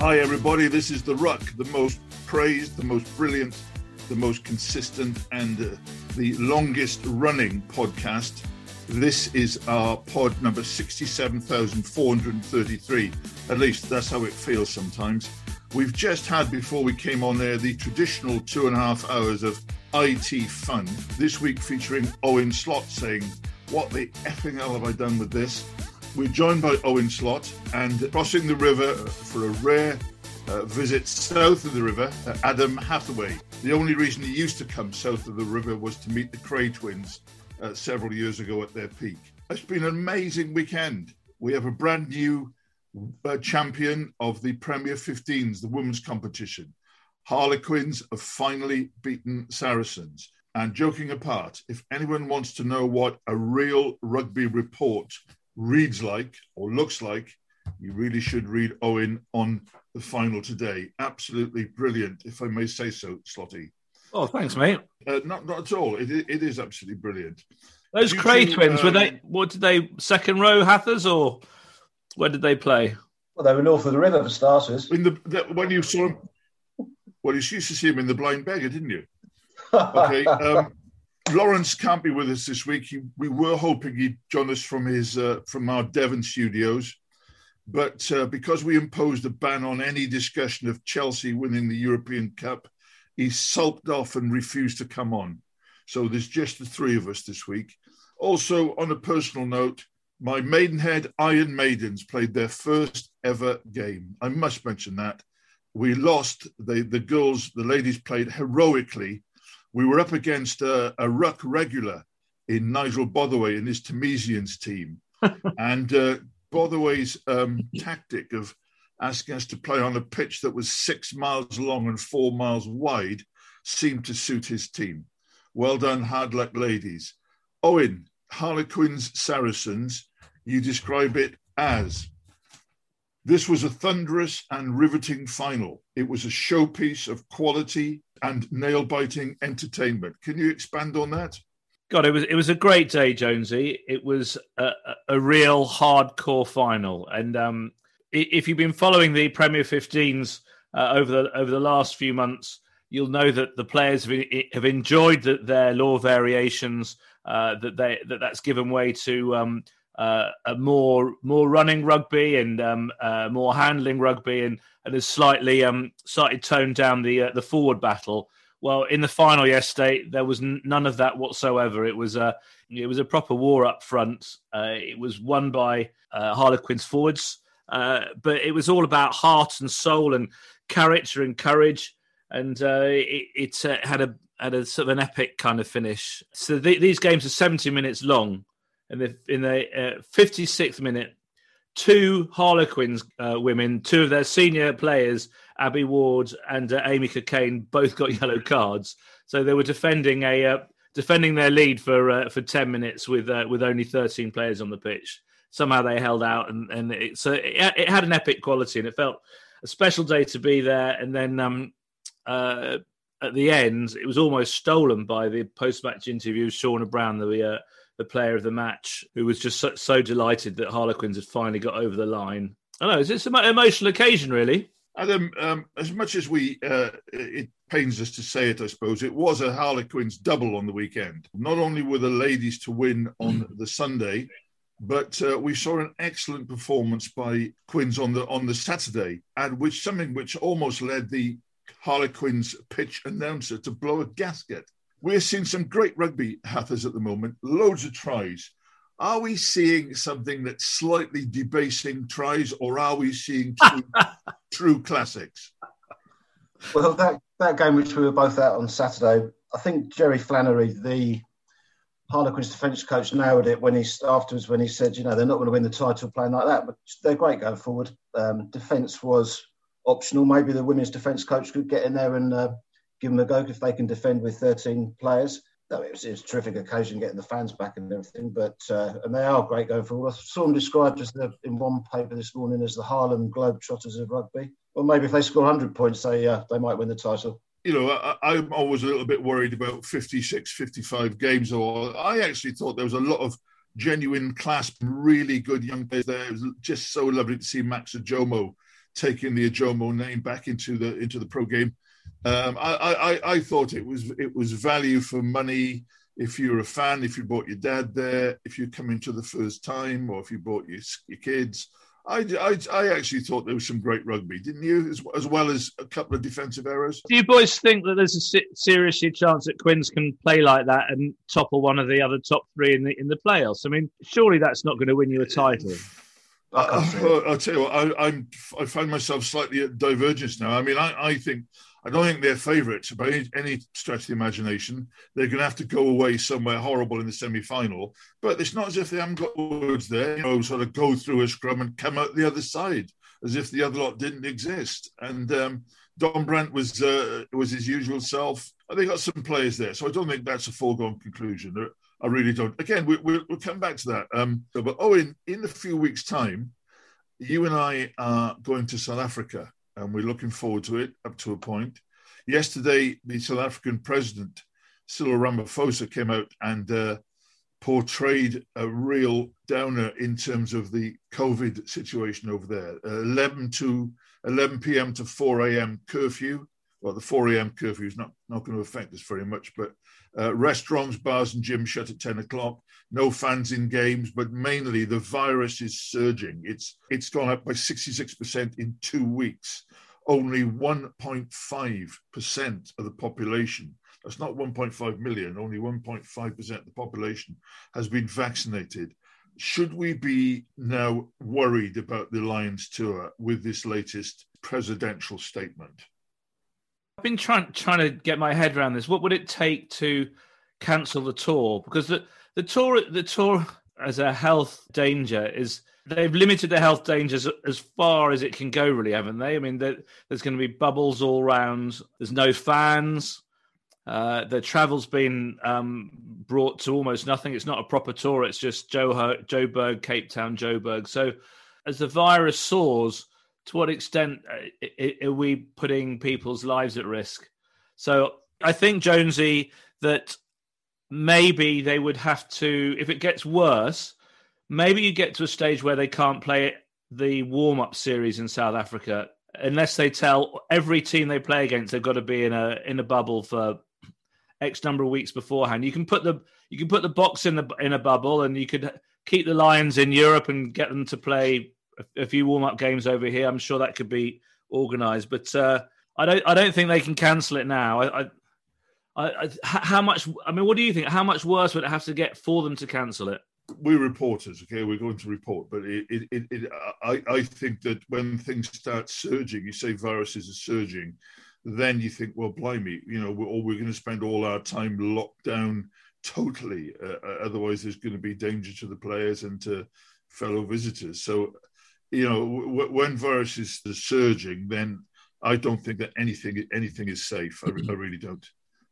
Hi, everybody. This is The Ruck, the most praised, the most brilliant, the most consistent, and uh, the longest running podcast. This is our pod number 67,433. At least that's how it feels sometimes. We've just had, before we came on there, the traditional two and a half hours of IT fun. This week featuring Owen Slot saying, What the effing hell have I done with this? We're joined by Owen Slot and crossing the river for a rare uh, visit south of the river, uh, Adam Hathaway. The only reason he used to come south of the river was to meet the Kray twins uh, several years ago at their peak. It's been an amazing weekend. We have a brand new uh, champion of the Premier 15s, the women's competition. Harlequins have finally beaten Saracens. And joking apart, if anyone wants to know what a real rugby report reads like or looks like, you really should read Owen on the final today. Absolutely brilliant, if I may say so, Slotty. Oh, thanks, mate. Uh, not, not at all. It, it is absolutely brilliant. Those You Kray two, twins were um, they? What did they? Second row Hathers or where did they play? Well, they were north of the river for starters. In the, the when you saw him, well, you used to see him in the Blind Beggar, didn't you? Okay. Um, Lawrence can't be with us this week. He, we were hoping he'd join us from his uh, from our Devon studios, but uh, because we imposed a ban on any discussion of Chelsea winning the European Cup, he sulked off and refused to come on. So there's just the three of us this week. Also, on a personal note, my Maidenhead Iron Maidens played their first ever game. I must mention that. We lost. The, the girls, the ladies played heroically. We were up against a, a ruck regular in Nigel Botherway and his Tunisians team. and uh, Botherway's um, tactic of asking us to play on a pitch that was six miles long and four miles wide seemed to suit his team. Well done, hard luck, ladies. Owen, Harlequins Saracens, you describe it as this was a thunderous and riveting final. It was a showpiece of quality and nail biting entertainment. Can you expand on that? God, it was it was a great day, Jonesy. It was a, a, real hardcore final, and um, if you've been following the Premier 15s uh, over the over the last few months, you'll know that the players have, have enjoyed the, their law variations. Uh, that they that that's given way to um, uh, a more more running rugby and um, uh, more handling rugby, and and has slightly um, slightly toned down the uh, the forward battle. Well, in the final yesterday, there was n- none of that whatsoever. It was a it was a proper war up front. Uh, it was won by uh, Harlequins forwards, uh, but it was all about heart and soul and character and courage, and it, it had a had a sort of an epic kind of finish. So th- these games are seventy minutes long, and the, in the fifty sixth minute, two Harlequins uh, women, two of their senior players, Abbie Ward and uh, Amy Cokayne, both got yellow cards. So they were defending a uh, defending their lead for uh, for ten minutes with uh, with only thirteen players on the pitch. Somehow they held out, and and it, so it, it had an epic quality, and it felt a special day to be there. And then um, uh, at the end, it was almost stolen by the post match interview of Shaunagh Brown, the uh, the player of the match, who was just so, so delighted that Harlequins had finally got over the line. I know it's, it's an emotional occasion, really. Adam, um, as much as we, uh, it pains us to say it, I suppose, it was a Harlequins double on the weekend. Not only were the ladies to win on the Sunday, but uh, we saw an excellent performance by Quins on the on the Saturday, and which something which almost led the Harlequins pitch announcer to blow a gasket. We're seeing some great rugby hathers at the moment, loads of tries. are we seeing something that's slightly debasing tries, or are we seeing true, true classics? Well, that, that game which we were both at on Saturday, I think Jerry Flannery, the Harlequins defence coach, nailed it when he afterwards when he said, you know, they're not going to win the title playing like that, but they're great going forward. Um, defence was optional. Maybe the women's defence coach could get in there and uh, give them a go if they can defend with 13 players. No, it was, it was, a terrific occasion getting the fans back and everything, but uh, and they are great going forward. I saw them described as the, in one paper this morning as the Harlem Globetrotters of rugby. Well, maybe if they score 100 points, they uh, they might win the title. You know, I, am always a little bit worried about 56, 55 games. Or I actually thought there was a lot of genuine class, really good young players there. It was just so lovely to see Max Ojomoh taking the Ojomoh name back into the into the pro game. Um, I, I, I thought it was it was value for money. If you're a fan, if you brought your dad there, if you're coming to the first time, or if you brought your, your kids, I, I, I, actually thought there was some great rugby, didn't you? As, as, well as a couple of defensive errors. Do you boys think that there's a seriously chance that Quins can play like that and topple one of the other top three in the in the playoffs? I mean, surely that's not going to win you a title. Uh, I'll tell you what, I, I'm I find myself slightly at divergence now. I mean, I, I think I don't think they're favourites by any, stretch of the imagination. They're going to have to go away somewhere horrible in the semi-final. But it's not as if they haven't got words there, you know, sort of go through a scrum and come out the other side as if the other lot didn't exist. And um, Dombrandt was uh, was his usual self. They got some players there, so I don't think that's a foregone conclusion. I really don't. Again, we, will we'll come back to that. Um, but oh, in, in a few weeks' time, you and I are going to South Africa and we're looking forward to it up to a point. Yesterday, the South African president, Cyril Ramaphosa, came out and uh, portrayed a real downer in terms of the COVID situation over there. Uh, 11 to 11 p.m. to 4 a.m. curfew. Well, the 4 a.m. curfew is not, not going to affect us very much, but uh, restaurants, bars, and gyms shut at 10 o'clock. No fans in games, but mainly the virus is surging. It's it's gone up by 66% in two weeks. Only 1.5% of the population, that's not 1.5 million, only 1.5% of the population has been vaccinated. Should we be now worried about the Lions tour with this latest presidential statement? I've been trying trying to get my head around this. What would it take to cancel the tour? Because the the tour the tour as a health danger is they've limited the health dangers as far as it can go, really, haven't they? I mean, there's going to be bubbles all round. There's no fans. Uh, the travel's been um, brought to almost nothing. It's not a proper tour. It's just Joburg, Cape Town, Joburg. So, as the virus soars, to what extent uh, are we putting people's lives at risk? So I think Jonesy that maybe they would have to, if it gets worse, maybe you get to a stage where they can't play the warm up series in South Africa unless they tell every team they play against they've got to be in a in a bubble for X number of weeks beforehand. You can put the you can put the Boks in the in a bubble, and you could keep the Lions in Europe and get them to play a, few warm up games over here. I'm sure that could be organised, but uh, I don't. I don't think they can cancel it now. I, I, How much? I mean, what do you think? How much worse would it have to get for them to cancel it? We're reporters, okay. We're going to report, but it, it, it, it I, I think that when things start surging, you say viruses are surging, then you think, well, blimey, you know, we're, or we're going to spend all our time locked down totally. Uh, uh otherwise, there's going to be danger to the players and to fellow visitors. So you know, w- when viruses are surging, then I don't think that anything anything is safe. I, I really don't.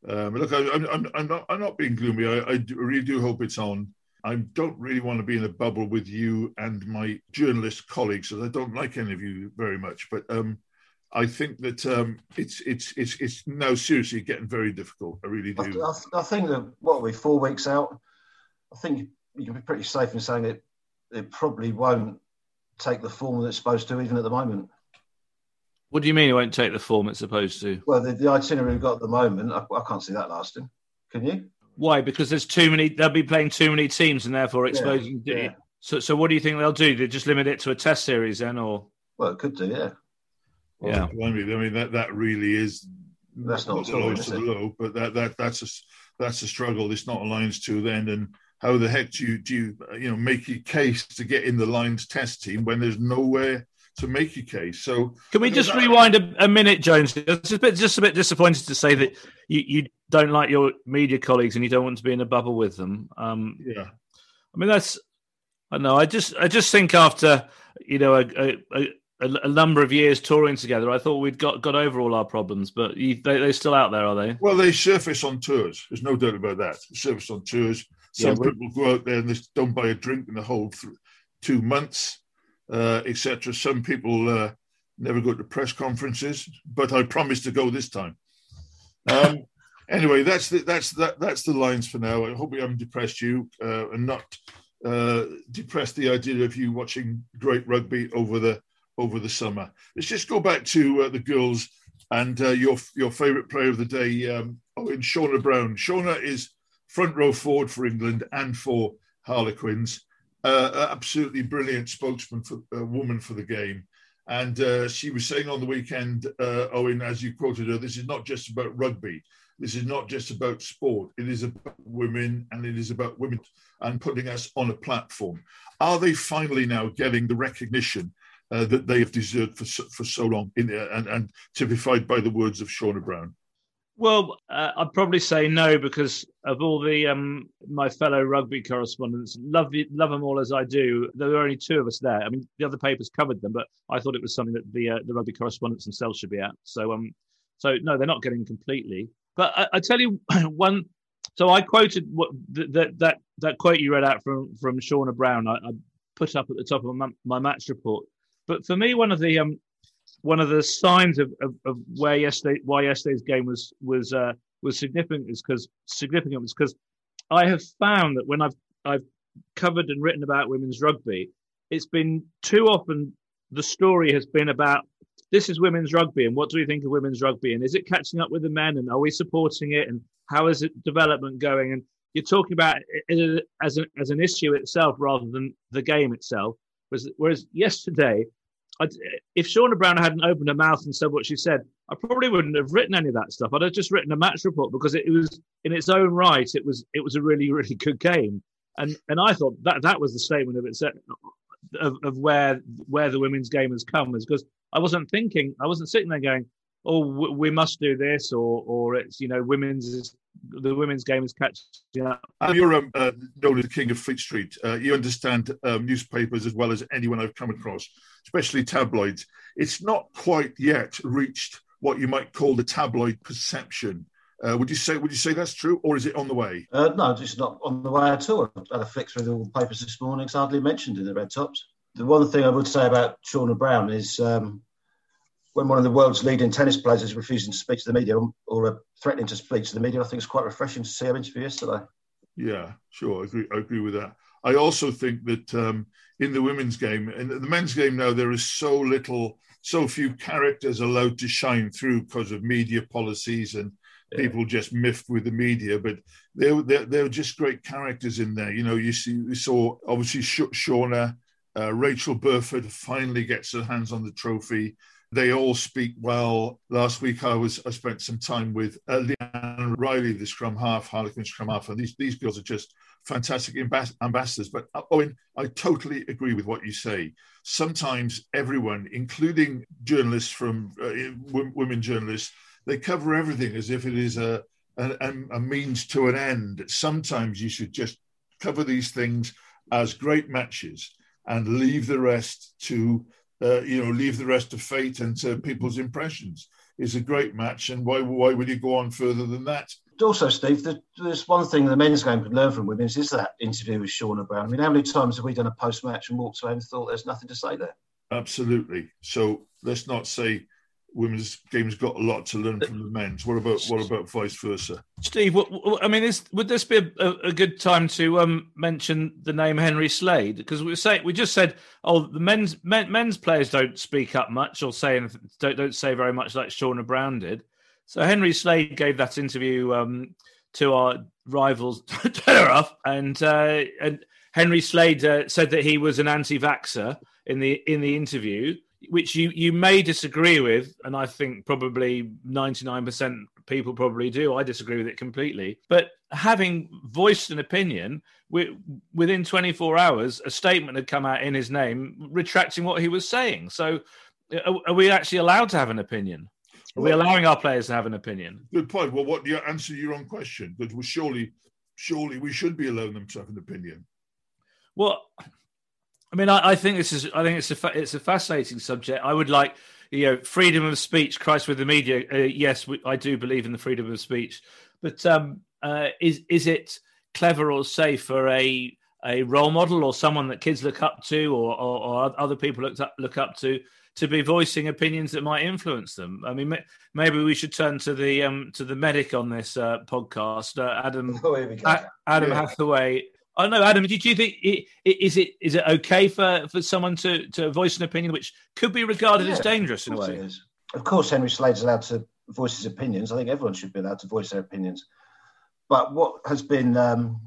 Um, look, I, am I'm, I'm not I'm not being gloomy. I, I do, really do hope it's on. I don't really want to be in a bubble with you and my journalist colleagues, as I don't like any of you very much. But um, I think that um, it's it's it's it's now seriously getting very difficult. I really do. I, I, think that what are we four weeks out? I think you can be pretty safe in saying it. It probably won't take the form that it's supposed to, even at the moment. What do you mean it won't take the form it's supposed to? Well, the, the itinerary we've got at the moment, I, I, can't see that lasting. Can you? Why? Because there's too many. They'll be playing too many teams, and therefore exposing. Yeah, yeah. So, so what do you think they'll do? They just limit it to a test series, then, or? Well, it could do, yeah. Well, yeah. I mean, I mean that that really is. That's not the low to the low, but that that that's a that's a struggle. It's not a Lions to then, and how the heck do you do you you know make your case to get in the Lions test team when there's nowhere to make your case? So can we just rewind a, a, minute, Jones? It's just a bit just a bit disappointed to say that you, you don't like your media colleagues and you don't want to be in a bubble with them. Um, yeah, I mean that's I know. I just I just think after you know a, a, a, number of years touring together, I thought we'd got got over all our problems. But you, they, they're still out there, are they? Well, they surface on tours. There's no doubt about that. They surface on tours. Some yeah, people go out there and they don't buy a drink in the whole th- two months, uh, etc. Some people uh, never go to press conferences, but I promise to go this time. Um, anyway, that's the, that's that, that's the lines for now. I hope we haven't depressed you uh, and not uh, depressed the idea of you watching great rugby over the over the summer. Let's just go back to uh, the girls and uh, your your favourite player of the day, um, oh, in Shaunagh Brown. Shaunagh is front row forward for England and for Harlequins. Uh, absolutely brilliant spokesman for a woman for the game. And uh, she was saying on the weekend, uh, Owen, as you quoted her, this is not just about rugby. This is not just about sport. It is about women and it is about women and putting us on a platform. Are they finally now getting the recognition uh, that they have deserved for so, for so long, in, uh, and, and, typified by the words of Shaunagh Brown? Well, uh, I'd probably say no because of all the um, my fellow rugby correspondents. Love love them all as I do. There were only two of us there. I mean, the other papers covered them, but I thought it was something that the uh, the rugby correspondents themselves should be at. So um, so no, they're not getting completely. But I, I tell you one. So I quoted what that that that quote you read out from from Shaunagh Brown. I, I put up at the top of my, my match report but for me, one of the um, one of the signs of, of, of where yesterday why yesterday's game was was uh, was significant is because significant was because I have found that when I've I've covered and written about women's rugby, it's been too often the story has been about this is women's rugby and what do we think of women's rugby and is it catching up with the men and are we supporting it and how is it development going? And you're talking about it as, a, as an issue itself rather than the game itself. Whereas, whereas yesterday, I'd, if Shaunagh Brown hadn't opened her mouth and said what she said, I probably wouldn't have written any of that stuff. I'd have just written a match report because it, it was in its own right. It was it was a really really good game, and and I thought that that was the statement of it of, of where where the women's game has come is because I wasn't thinking I wasn't sitting there going oh we must do this or or it's you know women's the women's game is catching up. you're um, uh, known as the king of Fleet Street. Uh, you understand um, newspapers as well as anyone I've come across, especially tabloids. It's not quite yet reached what you might call the tabloid perception. Uh, would you say would you say that's true, or is it on the way? Uh, no, it's not on the way at all. I had a flick through all the papers this morning. It's hardly mentioned in the red tops. The one thing I would say about Shaunagh Brown is um, when one of the world's leading tennis players is refusing to speak to the media or threatening to speak to the media, I think it's quite refreshing to see her interview yesterday. Yeah, sure. I agree, I agree with that. I also think that um, in the women's game, and the men's game now, there is so little, so few characters allowed to shine through because of media policies and yeah. people just miffed with the media. But they're, they're, they're just great characters in there. You know, you see, you saw obviously Shaunagh, uh, Rachel Burford finally gets her hands on the trophy. They all speak well. Last week, I was I spent some time with uh, Leanne Riley, the scrum half, Harlequin scrum half, and these these girls are just fantastic ambassadors. But uh, Owen, I totally agree with what you say. Sometimes everyone, including journalists from uh, women journalists, they cover everything as if it is a, a, a means to an end. Sometimes you should just cover these things as great matches and leave the rest to uh, you know, leave the rest to fate and to people's impressions. Is a great match, and why why would you go on further than that? Also, Steve, there's one thing the men's game could learn from women's is that interview with Shaunagh Brown. I mean, how many times have we done a post match and walked away and thought there's nothing to say there? Absolutely. So let's not say women's game's got a lot to learn from the men's. What about what about vice versa? Steve, what, what, I mean, is, would this be a, a, good time to um, mention the name Henry Slade? Because we say we just said, oh, the men's men, men's players don't speak up much or say anything, don't don't say very much like Shaunagh Brown did. So Henry Slade gave that interview um, to our rivals Telegraph, and uh, and Henry Slade uh, said that he was an anti-vaxer in the in the interview. Which you you may disagree with, and I think probably ninety nine percent people probably do. I disagree with it completely. But having voiced an opinion, within twenty four hours, a statement had come out in his name retracting what he was saying. So, are, are we actually allowed to have an opinion? Are we allowing our players to have an opinion? Good point. Well, what do you answer your own question? Because well, surely, surely we should be allowing them to have an opinion. Well, I mean, I, I, think this is. I think it's a it's a fascinating subject. I would like, you know, freedom of speech. Christ with the media. Uh, yes, we, I do believe in the freedom of speech, but um, uh, is is it clever or safe for a a role model or someone that kids look up to or, or, or other people look up, look up to to be voicing opinions that might influence them. I mean, maybe we should turn to the um, to the medic on this uh, podcast, uh, Adam oh, Adam yeah. Hathaway. I don't know, Adam. Do you think is it is it okay for, for someone to, to voice an opinion which could be regarded yeah, as dangerous in a way? Of course, Henry Slade's allowed to voice his opinions. I think everyone should be allowed to voice their opinions. But what has been um,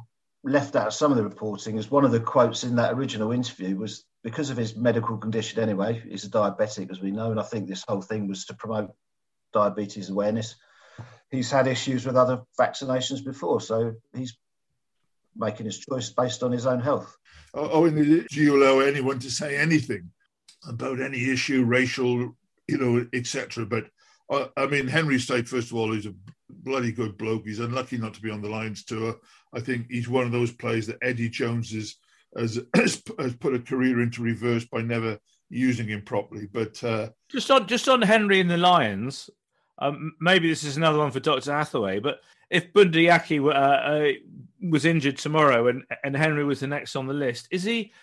left out of some of the reporting is one of the quotes in that original interview was because of his medical condition anyway. He's a diabetic, as we know, and I think this whole thing was to promote diabetes awareness. He's had issues with other vaccinations before, so he's making his choice based on his own health. Oh, oh do you allow anyone to say anything about any issue, racial, you know, etc.? But uh, I mean, Henry Slade, first of all, is a bloody good bloke. He's unlucky not to be on the Lions tour. I think he's one of those players that Eddie Jones has, has, has put a career into reverse by never using him properly. But uh, just on just on Henry and the Lions, um, maybe this is another one for Doctor Hathaway. But if Bundee Aki uh, uh, was injured tomorrow and, and Henry was the next on the list, is he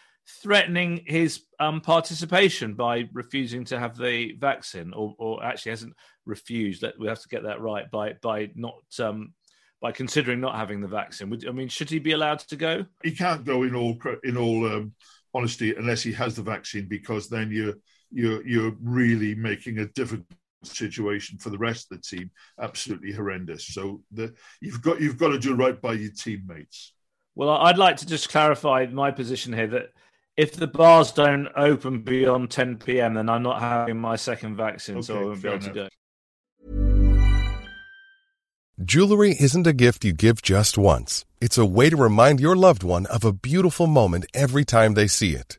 threatening his um, participation by refusing to have the vaccine, or, or actually hasn't refused? We have to get that right by by not um, by considering not having the vaccine. Would, I mean, should he be allowed to go? He can't go in all in all um, honesty unless he has the vaccine, because then you're you're you're really making a difficult situation for the rest of the team absolutely horrendous. So the, you've got you've got to do right by your teammates. Well, I'd like to just clarify my position here that if the bars don't open beyond 10 p.m., then I'm not having my second vaccine, okay, so I won't be able enough. to go. Jewelry isn't a gift you give just once. It's a way to remind your loved one of a beautiful moment every time they see it.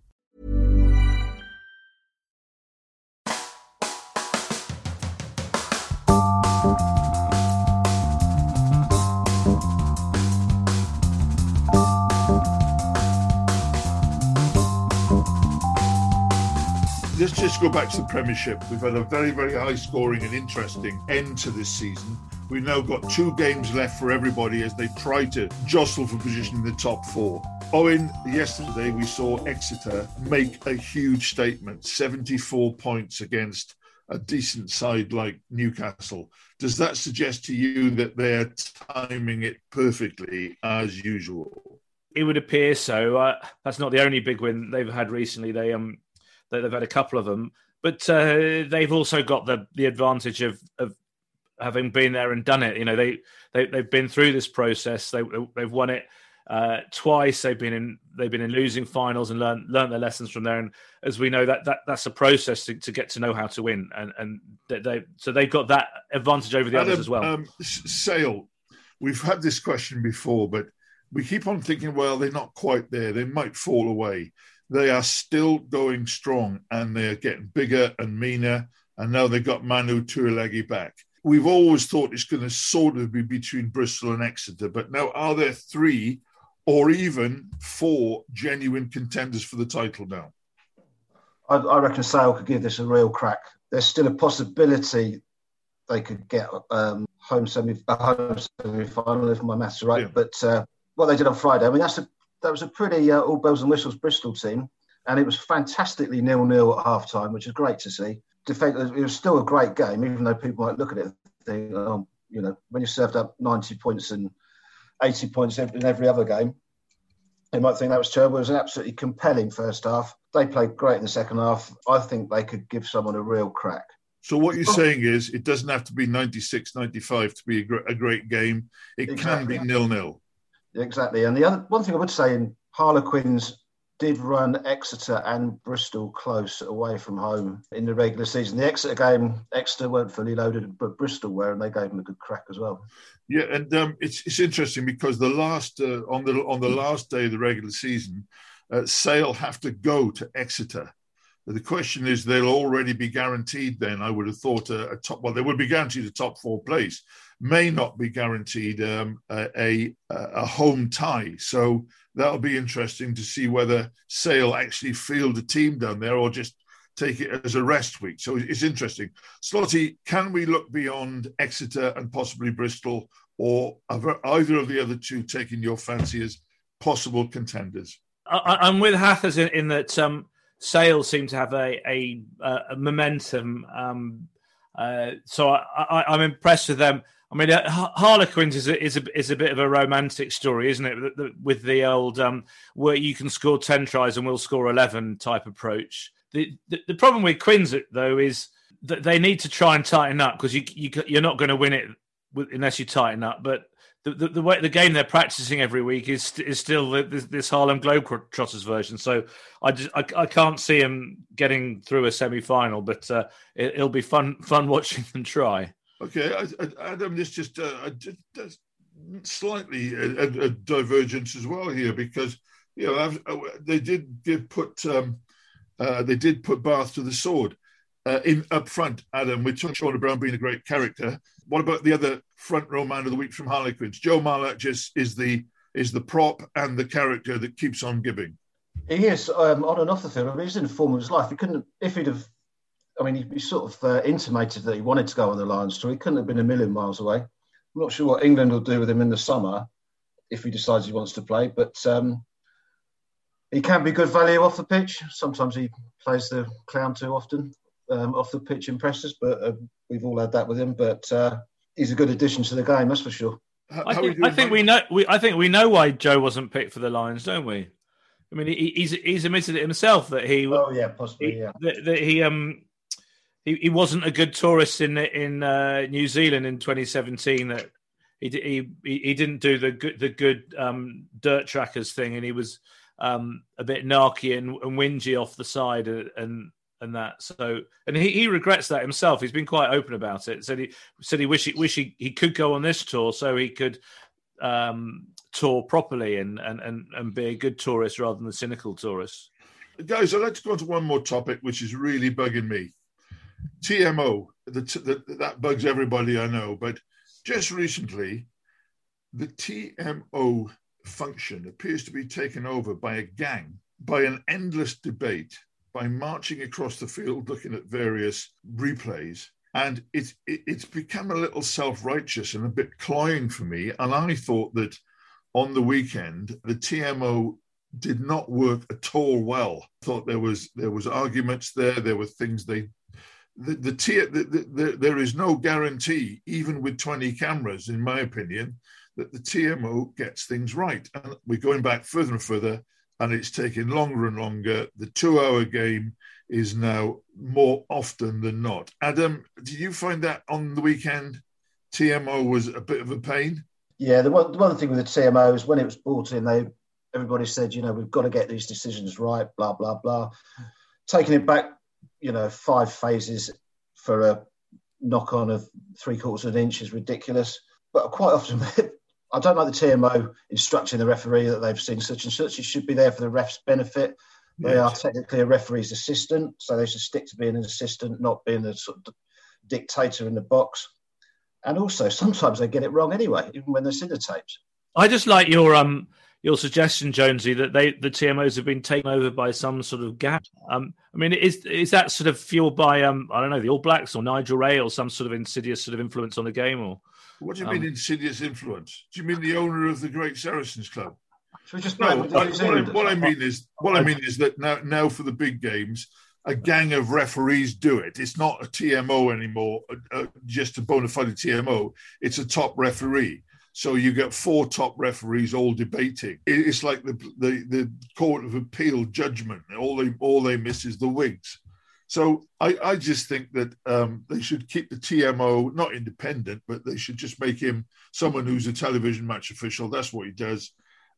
let's just go back to the Premiership. We've had a very, very high scoring and interesting end to this season. We've now got two games left for everybody as they try to jostle for position in the top four. Owen, yesterday we saw Exeter make a huge statement 74 points against a decent side like Newcastle. Does that suggest to you that they're timing it perfectly as usual? It would appear so. Uh, that's not the only big win they've had recently. They um They've had a couple of them, but uh, they've also got the the advantage of of having been there and done it. You know, they, they they've been through this process. They they've won it uh, twice. They've been in they've been in losing finals and learned learned their lessons from there. And as we know, that, that that's a process to, to get to know how to win. And and they so they've got that advantage over the Adam, others as well. Um, Sale, we've had this question before, but we keep on thinking, well, they're not quite there. They might fall away they are still going strong and they're getting bigger and meaner. And now they've got Manu Tuilagi back. We've always thought it's going to sort of be between Bristol and Exeter, but now are there three or even four genuine contenders for the title now? I, I reckon Sale could give this a real crack. There's still a possibility they could get um, home semi home semi final if my maths are right. Yeah. But uh, what they did on Friday, I mean, that's a that was a pretty uh, all bells and whistles Bristol team, and it was fantastically nil nil at half time, which is great to see. Defect, it was still a great game, even though people might look at it and think, oh, you know, when you served up 90 points and 80 points in every other game. They might think that was terrible. It was an absolutely compelling first half. They played great in the second half. I think they could give someone a real crack. So what you're saying is it doesn't have to be 96, 95 to be a, gr- a great game. It exactly. can be nil-nil. Exactly. And the other one thing I would say in Harlequins did run Exeter and Bristol close away from home in the regular season. The Exeter game, Exeter weren't fully loaded, but Bristol were, and they gave them a good crack as well. Yeah, and um, it's it's interesting because the last uh, on the on the last day of the regular season, uh, Sale have to go to Exeter. The question is, they'll already be guaranteed. Then I would have thought a, a top. Well, they would be guaranteed a top four place. May not be guaranteed um, a, a, home tie. So that'll be interesting to see whether Sale actually field a team down there or just take it as a rest week. So it's interesting. Slotty, can we look beyond Exeter and possibly Bristol, or either of the other two taking your fancy as possible contenders? I, am with Hathers in, in that um, Sale seem to have a, a, a momentum. Um, uh, so I, am I'm impressed with them. I mean, uh, Harlequins is a, is a is a bit of a romantic story, isn't it? With the old um, where you can score ten tries and we'll score eleven type approach. The the, the problem with Quins though is that they need to try and tighten up because you, you you're not going to win it unless you tighten up. But the, the, way the game they're practicing every week is is still this, this Harlem Globetrotters version. So I just I, I can't see them getting through a semi final, but uh, it, will be fun fun watching them try. Okay, Adam, this just, uh, just slightly a, a, divergence as well here because you know uh, they did put um, uh, they did put Bath to the sword uh, in up front. Adam, with Shaunagh Brown being a great character. What about the other front row man of the week from Harlequins? Joe Marler just is the is the prop and the character that keeps on giving. He is um, on and off the field. I mean, he's in the form of his life. He couldn't if he'd have I mean, he, he sort of uh, intimated that he wanted to go on the Lions tour. He couldn't have been a million miles away. I'm not sure what England will do with him in the summer if he decides he wants to play, but um, he can be good value off the pitch. Sometimes he plays the clown too often. Um, off the pitch impresses, but uh, we've all had that with him. But uh, he's a good addition to the game, that's for sure. How, I think, I think we know. We, I think we know why Joe wasn't picked for the Lions, don't we? I mean, he, he's he's admitted it himself that he. Oh yeah, possibly. Yeah. That, that he um he, he wasn't a good tourist in in uh, New Zealand in 2017. That he he he didn't do the good the good um, dirt trackers thing, and he was um, a bit narky and, and whingy off the side and and that. So and he, he regrets that himself. He's been quite open about it. Said he said he wish he wish he, he could go on this tour so he could um, tour properly and, and and and be a good tourist rather than the cynical tourist. Guys, I'd like to go on to one more topic, which is really bugging me. TMO, the, the, that bugs everybody I know, but just recently, the TMO function appears to be taken over by a gang, by an endless debate, by marching across the field looking at various replays. And it's, it, it's become a little self righteous and a bit cloying for me. And I thought that on the weekend, the TMO did not work at all well. I thought there was there was arguments there. There were things they the, the, the, the, there is no guarantee, even with 20 cameras, in my opinion, that the TMO gets things right. And we're going back further and further, and it's taking longer and longer. The two hour game is now more often than not. Adam, did you find that on the weekend TMO was a bit of a pain? Yeah, the one, the one thing with the TMO is when it was brought in, they everybody said, you know, we've got to get these decisions right, blah, blah, blah. Taking it back you know, five phases for a knock on of three quarters of an inch is ridiculous. But quite often, I don't like the TMO instructing the referee that they've seen such and such. It should be there for the ref's benefit. They are technically a referee's assistant, so they should stick to being an assistant, not being a sort of dictator in the box. And also, sometimes they get it wrong anyway, even when they see the tapes. I just like your um your suggestion, Jonesy, that they the TMOs have been taken over by some sort of gap. Um, I mean, is is that sort of fueled by um, I don't know the All Blacks or Nigel Wray or some sort of insidious sort of influence on the game? Or what do you um, mean insidious influence? Do you mean the owner of the Great Saracens Club? just no, what, I, what I mean is what I mean is that now now for the big games, a gang of referees do it. It's not a TMO anymore, uh, uh, just a bona fide TMO. It's a top referee. So you get four top referees all debating. It's like the the, the court of appeal judgment. All they all they miss is the wigs. So I, I just think that um, they should keep the TMO not independent, but they should just make him someone who's a television match official. That's what he does,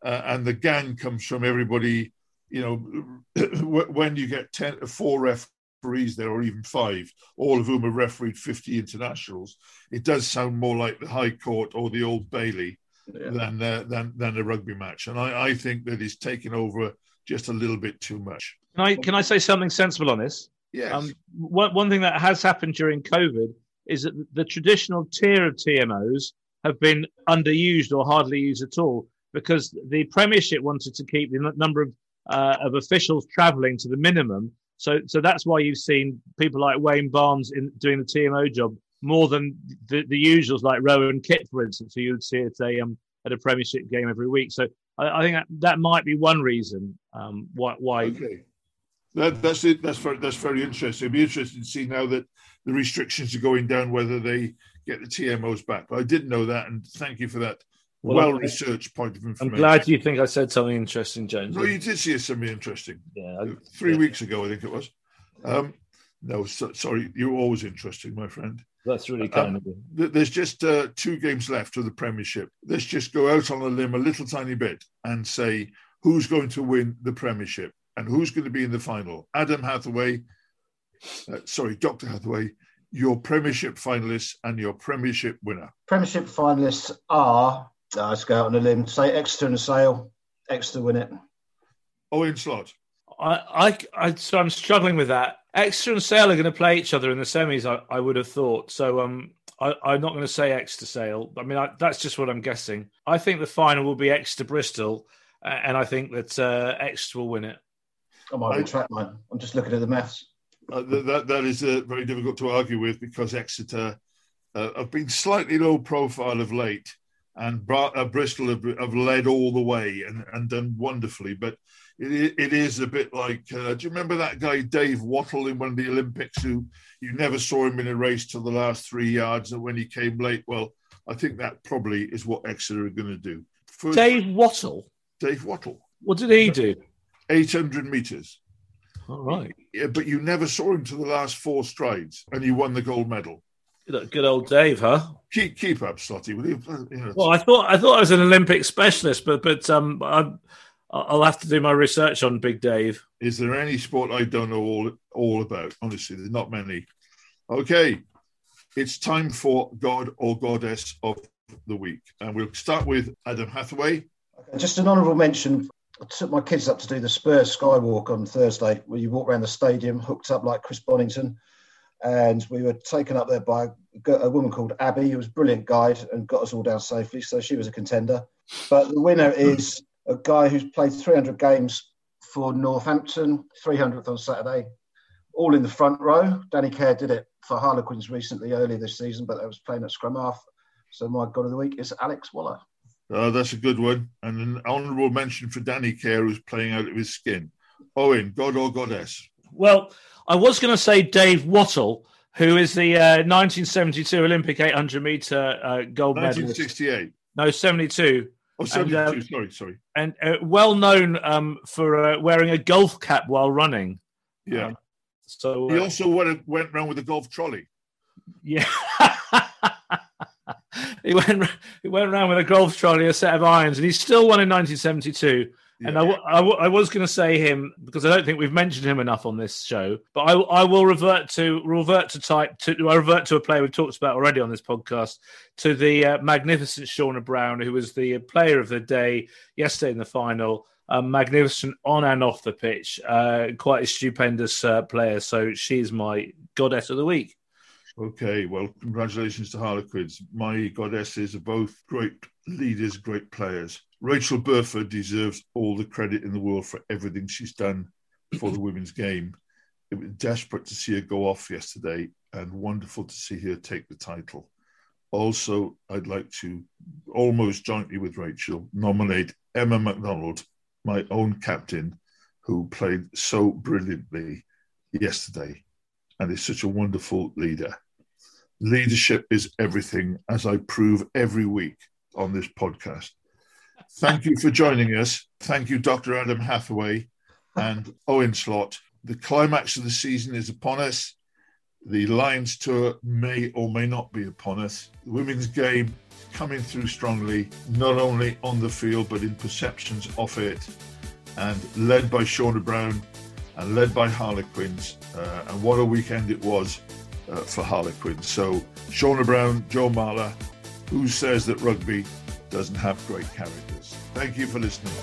uh, and the gang comes from everybody. You know, when you get ten, four referees there, or even five, all of whom have refereed fifty internationals, it does sound more like the High Court or the Old Bailey yeah. than uh, than than a rugby match. And I, I think that he's taken over just a little bit too much. Can I can I say something sensible on this? Yes. Um, one, one thing that has happened during COVID is that the traditional tier of TMOs have been underused or hardly used at all because the Premiership wanted to keep the number of uh, of officials travelling to the minimum. So, so that's why you've seen people like Wayne Barnes in doing the TMO job more than the, the usuals like Rowan Kitt, for instance, who you would see at a um, at a Premiership game every week. So, I, I think that, that might be one reason um, why why okay. That, that's it. That's very, that's very interesting. It'd be interesting to see now that the restrictions are going down whether they get the TMOs back. But I didn't know that, and thank you for that well, researched point of information. I'm glad you think I said something interesting, James. No, you did say something interesting. Yeah, I, three yeah. weeks ago, I think it was. Um, no, so, sorry, you're always interesting, my friend. That's really kind um, of you. There's just uh, two games left of the Premiership. Let's just go out on a limb a little tiny bit and say who's going to win the Premiership and who's going to be in the final? Adam Hathaway, uh, sorry, Dr. Hathaway, your Premiership finalists and your Premiership winner. Premiership finalists are, uh, let's go out on a limb, say Exeter and Sale. Exeter win it. Owen Slot. I, I, I, so I'm struggling with that. Exeter and Sale are going to play each other in the semis. I, I would have thought. So um, I, am not going to say Exeter Sale. I mean, I, that's just what I'm guessing. I think the final will be Exeter Bristol, and I think that uh, Exeter will win it. I might retract mine. I'm just looking at the maths. Uh, that that is uh, very difficult to argue with because Exeter uh, have been slightly low profile of late, and Bra- uh, Bristol have, have, led all the way and, and done wonderfully. But it, it is a bit like uh, do you remember that guy Dave Wottle in one of the Olympics who you never saw him in a race till the last three yards, and when he came late, well, I think that probably is what Exeter are going to do. First, Dave Wottle. Dave Wottle. What did he do? 800 meters. All right. Yeah, but you never saw him to the last four strides, and he won the gold medal. Good old Dave, huh? Keep keep up, Slotty. Will you? you well, I thought I thought I was an Olympic specialist, but but um, I, I'll have to do my research on Big Dave. Is there any sport I don't know all all about? Honestly, there's not many. Okay, it's time for God or Goddess of the Week, and we'll start with Adam Hathaway. Just an honourable mention I took my kids up to do the Spurs Skywalk on Thursday, where you walk around the stadium hooked up like Chris Bonington. And we were taken up there by a woman called Abby, who was a brilliant guide and got us all down safely. So she was a contender. But the winner hmm. is a guy who's played 300 games for Northampton, 300th on Saturday, all in the front row. Danny Care did it for Harlequins recently, earlier this season, but they was playing at scrum half. So my God of the week is Alex Waller. Uh, that's a good one. And an honourable mention for Danny Care, who's playing out of his skin. Owen, God or Goddess? Well, I was going to say Dave Wottle, who is the uh, 1972 Olympic 800 metre uh, gold 1968. medalist. No, 72. Oh, 72. And, uh, sorry, sorry. And uh, well known um, for uh, wearing a golf cap while running. Yeah. Um, so he also went, went around with a golf trolley. Yeah. he went he went around with a golf trolley, a set of irons, and he still won in 1972. Yeah. And I, I, I was going to say him because I don't think we've mentioned him enough on this show. But I, I will revert to revert to type to I revert to a player we've talked about already on this podcast to the uh, magnificent Shaunagh Brown, who was the player of the day yesterday in the final. Um, magnificent on and off the pitch, uh, quite a stupendous uh, player. So she's my goddess of the week. Okay, well, congratulations to Harlequins. My goddesses are both great leaders, great players. Rachel Burford deserves all the credit in the world for everything she's done for the women's game. It was desperate to see her go off yesterday and wonderful to see her take the title. Also, I'd like to, almost jointly with Rachel, nominate Emma McDonald, my own captain, who played so brilliantly yesterday and is such a wonderful leader. Leadership is everything, as I prove every week on this podcast. Thank you for joining us. Thank you, Dr. Adam Hathaway and Owen Slot. The climax of the season is upon us. The Lions tour may or may not be upon us. The women's game coming through strongly, not only on the field, but in perceptions off it. And led by Shaunagh Brown and led by Harlequins. Uh, and what a weekend it was uh, for Harlequins. So, Shaunagh Brown, Joe Marler, who says that rugby doesn't have great characters? Thank you for listening.